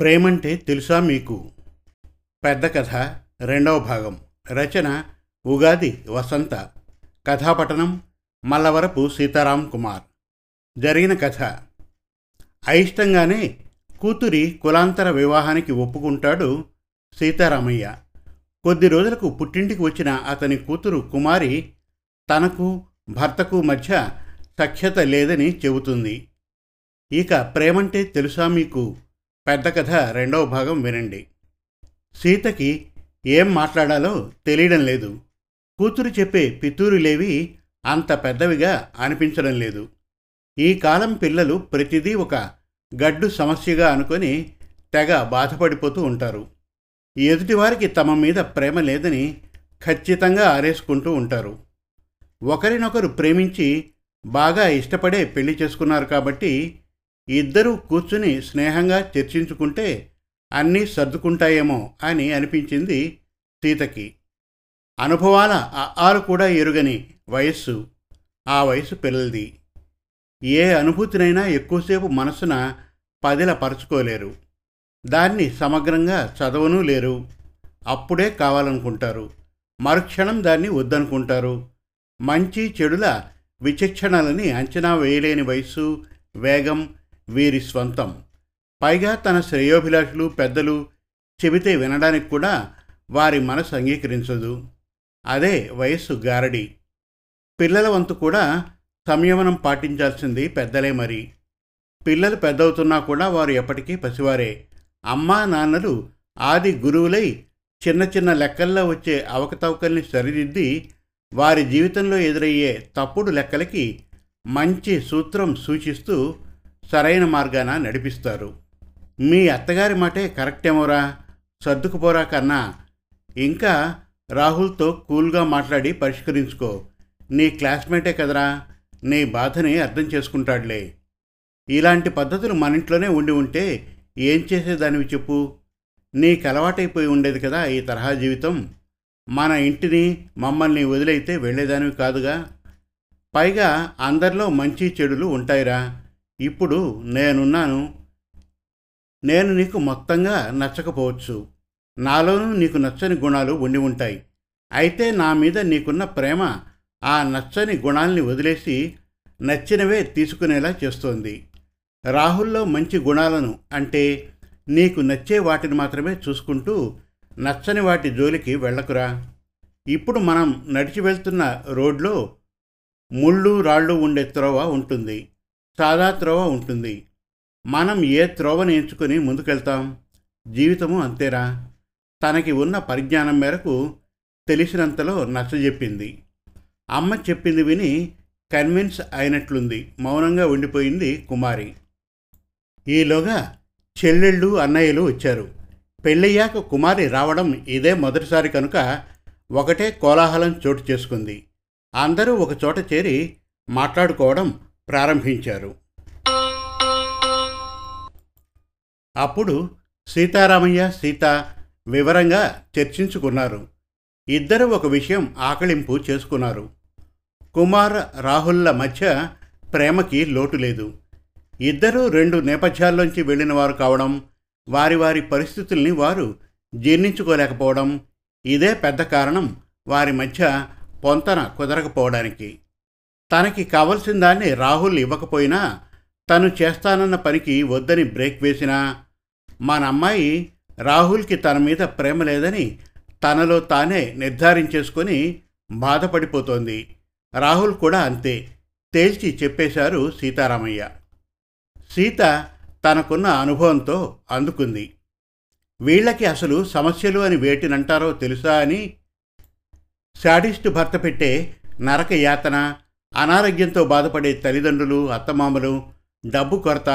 ప్రేమంటే తెలుసా మీకు? పెద్ద కథ రెండవ భాగం. రచన ఉగాది వసంత. కథాపఠనం మల్లవరపు సీతారాం కుమార్. జరిగిన కథ. అయిష్టంగానే కూతురి కులాంతర వివాహానికి ఒప్పుకుంటాడు సీతారామయ్య. కొద్ది రోజులకు పుట్టింటికి వచ్చిన అతని కూతురు కుమారి తనకు భర్తకు మధ్య సఖ్యత లేదని చెబుతుంది. ఇక ప్రేమంటే తెలుసా మీకు? పెద్ద కథ రెండవ భాగం వినండి. సీతకి ఏం మాట్లాడాలో తెలియడం లేదు. కూతురు చెప్పే పితూరులేవి అంత పెద్దవిగా అనిపించడం లేదు. ఈ కాలం పిల్లలు ప్రతిదీ ఒక గడ్డు సమస్యగా అనుకొని తెగ బాధపడిపోతూ ఉంటారు. ఎదుటివారికి తమ మీద ప్రేమ లేదని ఖచ్చితంగా ఆరేసుకుంటూ ఉంటారు. ఒకరినొకరు ప్రేమించి బాగా ఇష్టపడే పెళ్ళి చేసుకున్నారు కాబట్టి ఇద్దరూ కూర్చుని స్నేహంగా చర్చించుకుంటే అన్నీ సర్దుకుంటాయేమో అని అనిపించింది సీతకి. అనుభవాల ఆరు కూడా ఎరుగని వయస్సు. ఆ వయసు పిల్లలది. ఏ అనుభూతినైనా ఎక్కువసేపు మనసున పదిల పరుచుకోలేరు దాన్ని సమగ్రంగా చదవనూ లేరు. అప్పుడే కావాలనుకుంటారు. మరుక్షణం దాన్ని వద్దనుకుంటారు. మంచి చెడుల విచక్షణలని అంచనా వేయలేని వయస్సు వేగం వీరి స్వంతం. పైగా తన శ్రేయోభిలాషులు పెద్దలు చెబితే వినడానికి కూడా వారి మనసు అంగీకరించదు. అదే వయస్సు గారడి. పిల్లల వంతు కూడా సంయమనం పాటించాల్సింది పెద్దలే మరి. పిల్లలు పెద్దవుతున్నా కూడా వారు ఎప్పటికీ పసివారే. అమ్మా నాన్నలు ఆది గురువులై చిన్న చిన్న లెక్కల్లో వచ్చే అవకతవకల్ని సరిదిద్ది వారి జీవితంలో ఎదురయ్యే తప్పుడు లెక్కలకి మంచి సూత్రం సూచిస్తూ సరైన మార్గాన నడిపిస్తారు. మీ అత్తగారి మాటే కరెక్టేమోరా సర్దుకుపోరా కన్నా. ఇంకా రాహుల్తో కూల్గా మాట్లాడి పరిష్కరించుకో. నీ క్లాస్మేటే కదరా? నీ బాధని అర్థం చేసుకుంటాడులే. ఇలాంటి పద్ధతులు మన ఇంట్లోనే ఉండి ఉంటే ఏం చేసేదానివి చెప్పు? నీకు అలవాటైపోయి ఉండేది కదా ఈ తరహా జీవితం. మన ఇంటిని మమ్మల్ని వదిలైతే వెళ్ళేదానివి కాదుగా. పైగా అందరిలో మంచి చెడులు ఉంటాయిరా. ఇప్పుడు నేనున్నాను. నేను నీకు మొత్తంగా నచ్చకపోవచ్చు. నాలోనూ నీకు నచ్చని గుణాలు ఉండి ఉంటాయి. అయితే నా మీద నీకున్న ప్రేమ ఆ నచ్చని గుణాల్ని వదిలేసి నచ్చినవే తీసుకునేలా చేస్తోంది. రాహుల్లో మంచి గుణాలను అంటే నీకు నచ్చే వాటిని మాత్రమే చూసుకుంటూ నచ్చని వాటి జోలికి వెళ్ళకురా. ఇప్పుడు మనం నడిచి వెళ్తున్న రోడ్లో ముళ్ళు రాళ్ళు ఉండే త్రోవ ఉంటుంది. సాదా త్రోవ ఉంటుంది. మనం ఏ త్రోవని ఎంచుకొని ముందుకెళ్తాం? జీవితము అంతేరా. తనకి ఉన్న పరిజ్ఞానం మేరకు తెలిసినంతలో నచ్చజెప్పింది అమ్మ చెప్పింది విని కన్విన్స్ అయినట్లుంది. మౌనంగా ఉండిపోయింది కుమారి. ఈలోగా చెల్లెళ్ళు అన్నయ్యలు వచ్చారు. పెళ్ళయ్యాక కుమారి రావడం ఇదే మొదటిసారి కనుక ఒకటే కోలాహలం చోటు చేసుకుంది. అందరూ ఒక చోట చేరి మాట్లాడుకోవడం ప్రారంభించారు. అప్పుడు సీతారామయ్య సీత వివరంగా చర్చించుకున్నారు. ఇద్దరు ఒక విషయం ఆకలింపు చేసుకున్నారు. కుమార్ రాహుల్ల మధ్య ప్రేమకి లోటు లేదు. ఇద్దరూ రెండు నేపథ్యాల్లోంచి వెళ్ళిన వారు కావడం వారి వారి పరిస్థితుల్ని వారు జీర్ణించుకోలేకపోవడం ఇదే పెద్ద కారణం వారి మధ్య పొంతన కుదరకపోవడానికి. తనకి కావలసిన దాన్ని రాహుల్ ఇవ్వకపోయినా తను చేస్తానన్న పనికి వద్దని బ్రేక్ వేసినా మన అమ్మాయి రాహుల్కి తన మీద ప్రేమ లేదని తనలో తానే నిర్ధారించేసుకొని బాధపడిపోతోంది. రాహుల్ కూడా అంతే. తేల్చి చెప్పేశారు సీతారామయ్య. సీత తనకున్న అనుభవంతో అందుకుంది. వీళ్ళకి అసలు సమస్యలు అని వేటినంటారో తెలుసా అని శాడిస్టు భర్త పెట్టే నరక యాతన అనారోగ్యంతో బాధపడే తల్లిదండ్రులు అత్తమామలు డబ్బు కొరత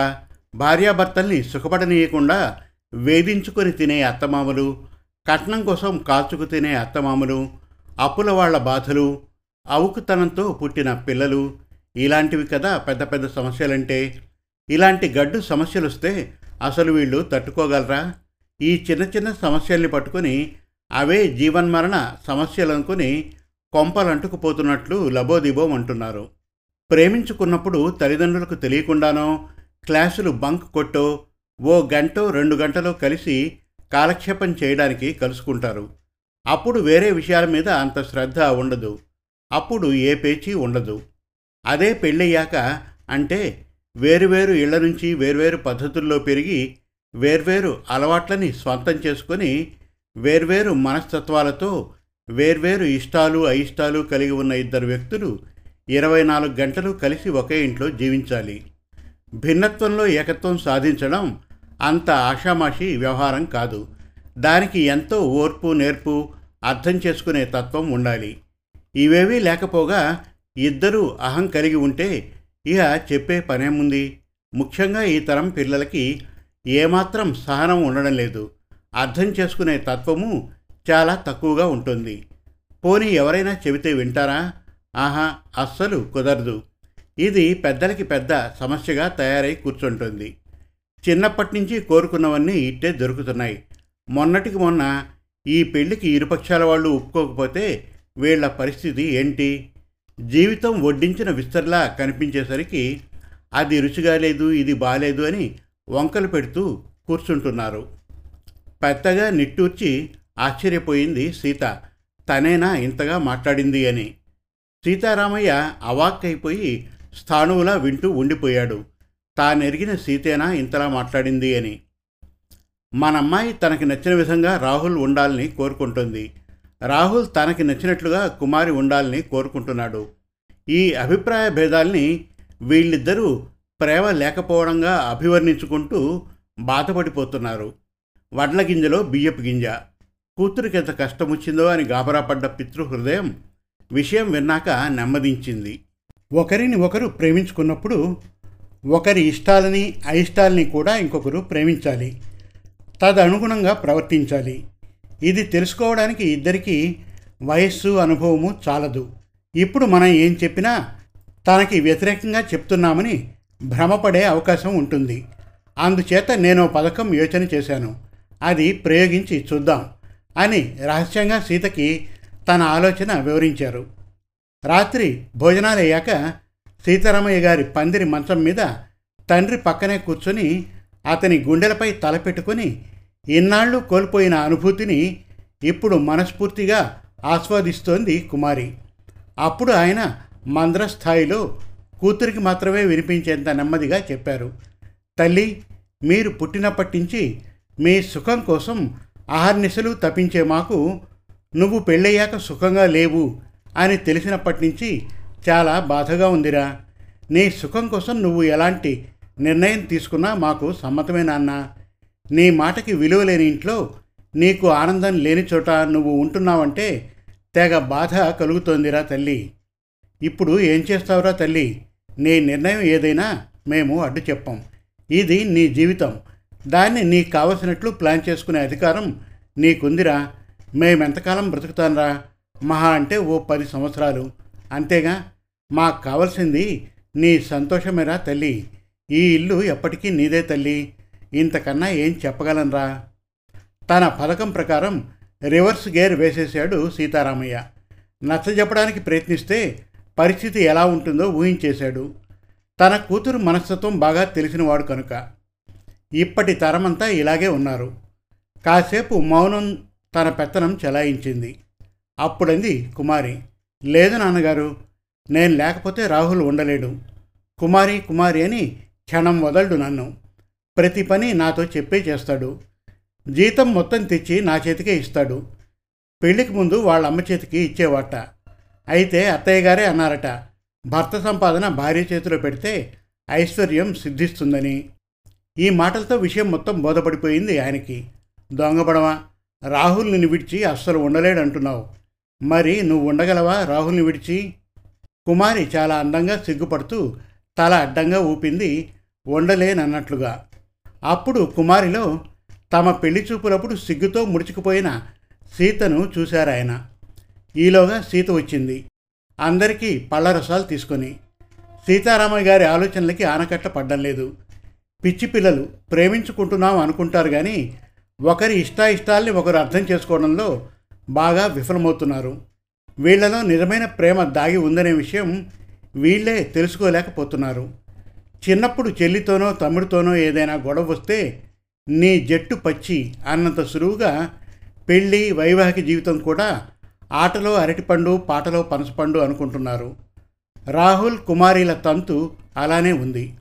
భార్యాభర్తల్ని సుఖపడనీయకుండా వేధించుకొని తినే అత్తమామలు కట్నం కోసం కాల్చుకు తినే అత్తమామలు అప్పుల వాళ్ళ బాధలు అవుకుతనంతో పుట్టిన పిల్లలు ఇలాంటివి కదా పెద్ద పెద్ద సమస్యలంటే. ఇలాంటి గడ్డు సమస్యలు వస్తే అసలు వీళ్ళు తట్టుకోగలరా? ఈ చిన్న చిన్న సమస్యల్ని పట్టుకొని అవే జీవన్మరణ సమస్యలు అనుకుని కొంపలంటుకుపోతున్నట్లు లబోదిబోం అంటున్నారు. ప్రేమించుకున్నప్పుడు తల్లిదండ్రులకు తెలియకుండానో క్లాసులు బంక్ కొట్టో ఓ గంటో రెండు గంటలో కలిసి కాలక్షేపం చేయడానికి కలుసుకుంటారు. అప్పుడు వేరే విషయాల మీద అంత శ్రద్ధ ఉండదు. అప్పుడు ఏ పేచీ ఉండదు. అదే పెళ్ళయ్యాక అంటే వేరువేరు ఇళ్ళ నుంచి వేర్వేరు పద్ధతుల్లో పెరిగి వేర్వేరు అలవాట్లని స్వంతం చేసుకొని వేర్వేరు మనస్తత్వాలతో వేర్వేరు ఇష్టాలు అయిష్టాలు కలిగి ఉన్న ఇద్దరు వ్యక్తులు ఇరవై నాలుగు గంటలు కలిసి ఒకే ఇంట్లో జీవించాలి. భిన్నత్వంలో ఏకత్వం సాధించడం అంత ఆషామాషి వ్యవహారం కాదు. దానికి ఎంతో ఓర్పు నేర్పు అర్థం చేసుకునే తత్వం ఉండాలి. ఇవేవీ లేకపోగా ఇద్దరూ అహం కలిగి ఉంటే ఇక చెప్పే పనేముంది? ముఖ్యంగా ఈ తరం పిల్లలకి ఏమాత్రం సహనం ఉండడం లేదు. అర్థం చేసుకునే తత్వము చాలా తక్కువగా ఉంటుంది. పోనీ ఎవరైనా చెబితే వింటారా? ఆహా అస్సలు కుదరదు. ఇది పెద్దలకి పెద్ద సమస్యగా తయారై కూర్చుంటుంది. చిన్నప్పటి నుంచి కోరుకున్నవన్నీ ఇట్టే దొరుకుతున్నాయి. మొన్నటికి మొన్న ఈ పెళ్ళికి ఇరుపక్షాల వాళ్ళు ఒప్పుకోకపోతే వీళ్ళ పరిస్థితి ఏంటి? జీవితం వడ్డించిన విస్తర్లా కనిపించేసరికి అది రుచిగా లేదు ఇది బాలేదు అని వంకలు పెడుతూ కూర్చుంటున్నారు. పెద్దగా నిట్టూర్చి ఆశ్చర్యపోయింది సీత. తనేనా ఇంతగా మాట్లాడింది అని. సీతారామయ్య అవాక్కైపోయి స్థాణువులా వింటూ ఉండిపోయాడు. తానెరిగిన సీతేనా ఇంతలా మాట్లాడింది అని. మనమ్మాయి తనకి నచ్చిన విధంగా రాహుల్ ఉండాలని కోరుకుంటుంది. రాహుల్ తనకి నచ్చినట్లుగా కుమారి ఉండాలని కోరుకుంటున్నాడు. ఈ అభిప్రాయ భేదాల్ని వీళ్ళిద్దరూ ప్రేమ లేకపోవడంగా అభివర్ణించుకుంటూ బాధపడిపోతున్నారు. వడ్ల గింజలో బియ్యపు గింజ. కూతురికి ఎంత కష్టం వచ్చిందో అని గాబరాపడ్డ పితృహృదయం విషయం విన్నాక నెమ్మదించింది. ఒకరిని ఒకరు ప్రేమించుకున్నప్పుడు ఒకరి ఇష్టాలని అయిష్టాలని కూడా ఇంకొకరు ప్రేమించాలి. తదనుగుణంగా ప్రవర్తించాలి. ఇది తెలుసుకోవడానికి ఇద్దరికీ వయస్సు అనుభవము చాలదు. ఇప్పుడు మనం ఏం చెప్పినా తనకి వ్యతిరేకంగా చెప్తున్నామని భ్రమపడే అవకాశం ఉంటుంది. అందుచేత నేను పథకం యోచన చేశాను. అది ప్రయోగించి చూద్దాం. అని రహస్యంగా సీతకి తన ఆలోచన వివరించారు. రాత్రి భోజనాలయ్యాక సీతారామయ్య గారి పందిరి మంచం మీద తండ్రి పక్కనే కూర్చొని అతని గుండెలపై తలపెట్టుకొని ఇన్నాళ్ళు కోల్పోయిన అనుభూతిని ఇప్పుడు మనస్ఫూర్తిగా ఆస్వాదిస్తోంది కుమారి. అప్పుడు ఆయన మంద్రస్థాయిలో కూతురికి మాత్రమే వినిపించేంత నెమ్మదిగా చెప్పారు. తల్లి మీరు పుట్టినప్పటి నుంచి మీ సుఖం కోసం ఆహర్నిశలు తప్పించే మాకు నువ్వు పెళ్ళయ్యాక సుఖంగా లేవు అని తెలిసినప్పటి నుంచి చాలా బాధగా ఉందిరా. నీ సుఖం కోసం నువ్వు ఎలాంటి నిర్ణయం తీసుకున్నా మాకు సమ్మతమే నాన్న. నీ మాటకి విలువ లేని ఇంట్లో నీకు ఆనందం లేని చోట నువ్వు ఉంటున్నావంటే తెగ బాధ కలుగుతోందిరా తల్లి. ఇప్పుడు ఏం చేస్తావురా తల్లి? నీ నిర్ణయం ఏదైనా మేము అడ్డు చెప్పాం. ఇది నీ జీవితం. దాన్ని నీకు కావలసినట్లు ప్లాన్ చేసుకునే అధికారం నీకుందిరా. మేమెంతకాలం బ్రతుకుతానరా? మహా అంటే ఓ పది సంవత్సరాలు. అంతేగా మాకు కావలసింది నీ సంతోషమేరా తల్లి. ఈ ఇల్లు ఎప్పటికీ నీదే తల్లి. ఇంతకన్నా ఏం చెప్పగలనరా? తన పథకం ప్రకారం రివర్స్ గేర్ వేసేశాడు సీతారామయ్య. నచ్చజెప్పడానికి ప్రయత్నిస్తే పరిస్థితి ఎలా ఉంటుందో ఊహించేశాడు. తన కూతురు మనస్తత్వం బాగా తెలిసినవాడు కనుక. ఇప్పటి తరమంతా ఇలాగే ఉన్నారు. కాసేపు మౌనం తన పెత్తనం చెలాయించింది. అప్పుడంది కుమారి లేదు నాన్నగారు నేను లేకపోతే రాహుల్ ఉండలేడు. కుమారి కుమారి అని క్షణం వదలడు నన్ను. ప్రతి పని నాతో చెప్పే చేస్తాడు. జీతం మొత్తం తెచ్చి నా చేతికే ఇస్తాడు. పెళ్ళికి ముందు వాళ్ళ అమ్మ చేతికి ఇచ్చేవాట. అయితే అత్తయ్య గారే అన్నారట భర్త సంపాదన భార్య చేతిలో పెడితే ఐశ్వర్యం సిద్ధిస్తుందని. ఈ మాటలతో విషయం మొత్తం బోధపడిపోయింది ఆయనకి. దొంగపడవా రాహుల్ని విడిచి అస్సలు ఉండలేడంటున్నావు. మరి నువ్వు ఉండగలవా రాహుల్ని విడిచి? కుమారి చాలా అందంగా సిగ్గుపడుతూ తల అడ్డంగా ఊపింది ఉండలేనన్నట్లుగా అప్పుడు కుమారిలో తమ పెళ్ళి చూపులప్పుడు సిగ్గుతో ముడుచుకుపోయిన సీతను చూశారాయన. ఈలోగా సీత వచ్చింది. అందరికీ పళ్ళ రసాలు తీసుకొని. సీతారామయ్య గారి ఆలోచనలకి ఆనకట్ట పడ్డం లేదు. పిచ్చి పిల్లలు ప్రేమించుకుంటున్నాం అనుకుంటారు కానీ ఒకరి ఇష్టాయిష్టాల్ని ఒకరు అర్థం చేసుకోవడంలో బాగా విఫలమవుతున్నారు. వీళ్ళలో నిజమైన ప్రేమ దాగి ఉందనే విషయం వీళ్ళే తెలుసుకోలేకపోతున్నారు. చిన్నప్పుడు చెల్లితోనో తమ్ముడితోనో ఏదైనా గొడవ వస్తే నీ జట్టు పచ్చి అన్నంత సులువుగా పెళ్ళి వైవాహిక జీవితం కూడా ఆటలో అరటిపండు పాటలో పనసపండు అనుకుంటున్నారు. రాహుల్ కుమారీల తంతు అలానే ఉంది.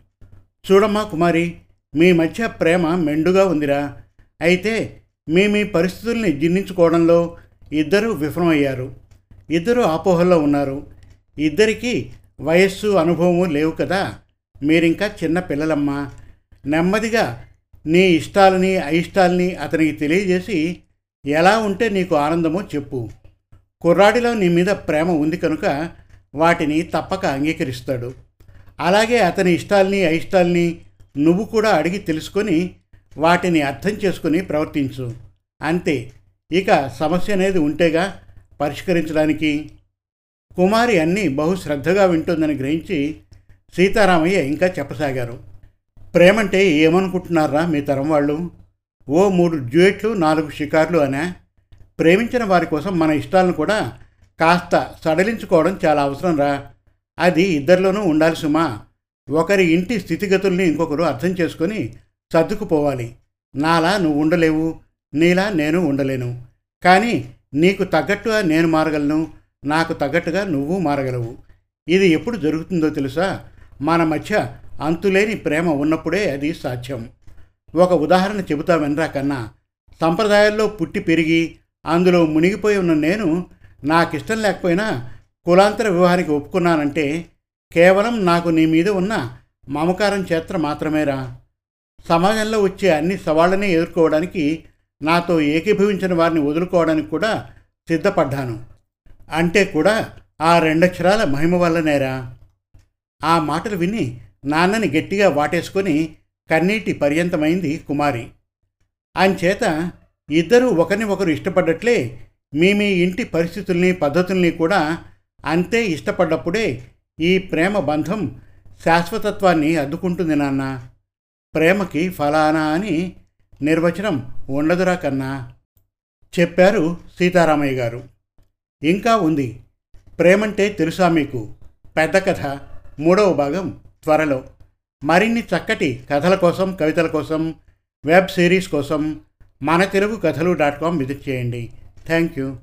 చూడమ్మా కుమారి మీ మధ్య ప్రేమ మెండుగా ఉందిరా. అయితే మీ మీ పరిస్థితుల్ని జీర్ణించుకోవడంలో ఇద్దరు విఫలమయ్యారు. ఇద్దరు ఆపోహల్లో ఉన్నారు. ఇద్దరికీ వయస్సు అనుభవము లేవు కదా. మీరింకా చిన్న పిల్లలమ్మా. నెమ్మదిగా నీ ఇష్టాలని అయిష్టాలని అతనికి తెలియజేసి ఎలా ఉంటే నీకు ఆనందమో చెప్పు. కుర్రాడిలో నీ మీద ప్రేమ ఉంది కనుక వాటిని తప్పక అంగీకరిస్తాడు. అలాగే అతని ఇష్టాల్ని అయిష్టాల్ని నువ్వు కూడా అడిగి తెలుసుకొని వాటిని అర్థం చేసుకొని ప్రవర్తించు. అంతే. ఇక సమస్య అనేది ఉంటేగా పరిష్కరించడానికి. కుమారి అన్నీ బహు శ్రద్ధగా వింటుందని గ్రహించి సీతారామయ్య ఇంకా చెప్పసాగారు. ప్రేమంటే ఏమనుకుంటున్నారా మీ తరం వాళ్ళు? ఓ మూడు డ్యూయెట్లు నాలుగు షికార్లు అనే? ప్రేమించిన వారి కోసం మన ఇష్టాలను కూడా కాస్త సడలించుకోవడం చాలా అవసరం రా. అది ఇద్దరిలోనూ ఉండాలి సుమా ఒకరి ఇంటి స్థితిగతుల్ని ఇంకొకరు అర్థం చేసుకొని సర్దుకుపోవాలి. నాలా నువ్వు ఉండలేవు నీలా నేను ఉండలేను. కానీ నీకు తగ్గట్టుగా నేను మారగలను నాకు తగ్గట్టుగా నువ్వు మారగలవు. ఇది ఎప్పుడు జరుగుతుందో తెలుసా? మన మధ్య అంతులేని ప్రేమ ఉన్నప్పుడే అది సాధ్యం. ఒక ఉదాహరణ చెబుతా వెనరా కన్నా సంప్రదాయాల్లో పుట్టి పెరిగి అందులో మునిగిపోయి ఉన్న నేను నాకిష్టం లేకపోయినా కులాంతర వివాహానికి ఒప్పుకున్నానంటే కేవలం నాకు నీ మీద ఉన్న మమకారం చేత్ర మాత్రమేరా. సమాజంలో వచ్చే అన్ని సవాళ్ళని ఎదుర్కోవడానికి నాతో ఏకీభవించిన వారిని వదులుకోవడానికి కూడా సిద్ధపడ్డాను. అంటే కూడా ఆ రెండక్షరాల మహిమ వల్లనేరా. ఆ మాటలు విని నాన్నని గట్టిగా వాటేసుకొని కన్నీటి పర్యంతమైంది కుమారి. అంచేత ఇద్దరూ ఒకరిని ఒకరు ఇష్టపడ్డట్లే మీ మీ ఇంటి పరిస్థితుల్ని పద్ధతుల్ని కూడా అంతే ఇష్టపడ్డప్పుడే ఈ ప్రేమ బంధం శాశ్వతత్వాన్ని అద్దుకుంటుంది నాన్న. ప్రేమకి ఫలానా అని నిర్వచనం ఉండదురా కన్నా చెప్పారు సీతారామయ్య గారు. ఇంకా ఉంది. ప్రేమంటే తెలుసా మీకు? పెద్ద కథ మూడవ భాగం త్వరలో. మరిన్ని చక్కటి కథల కోసం కవితల కోసం వెబ్ సిరీస్ కోసం మన తెలుగు కథలు డాట్ కామ్ విజిట్ చేయండి. Thank you.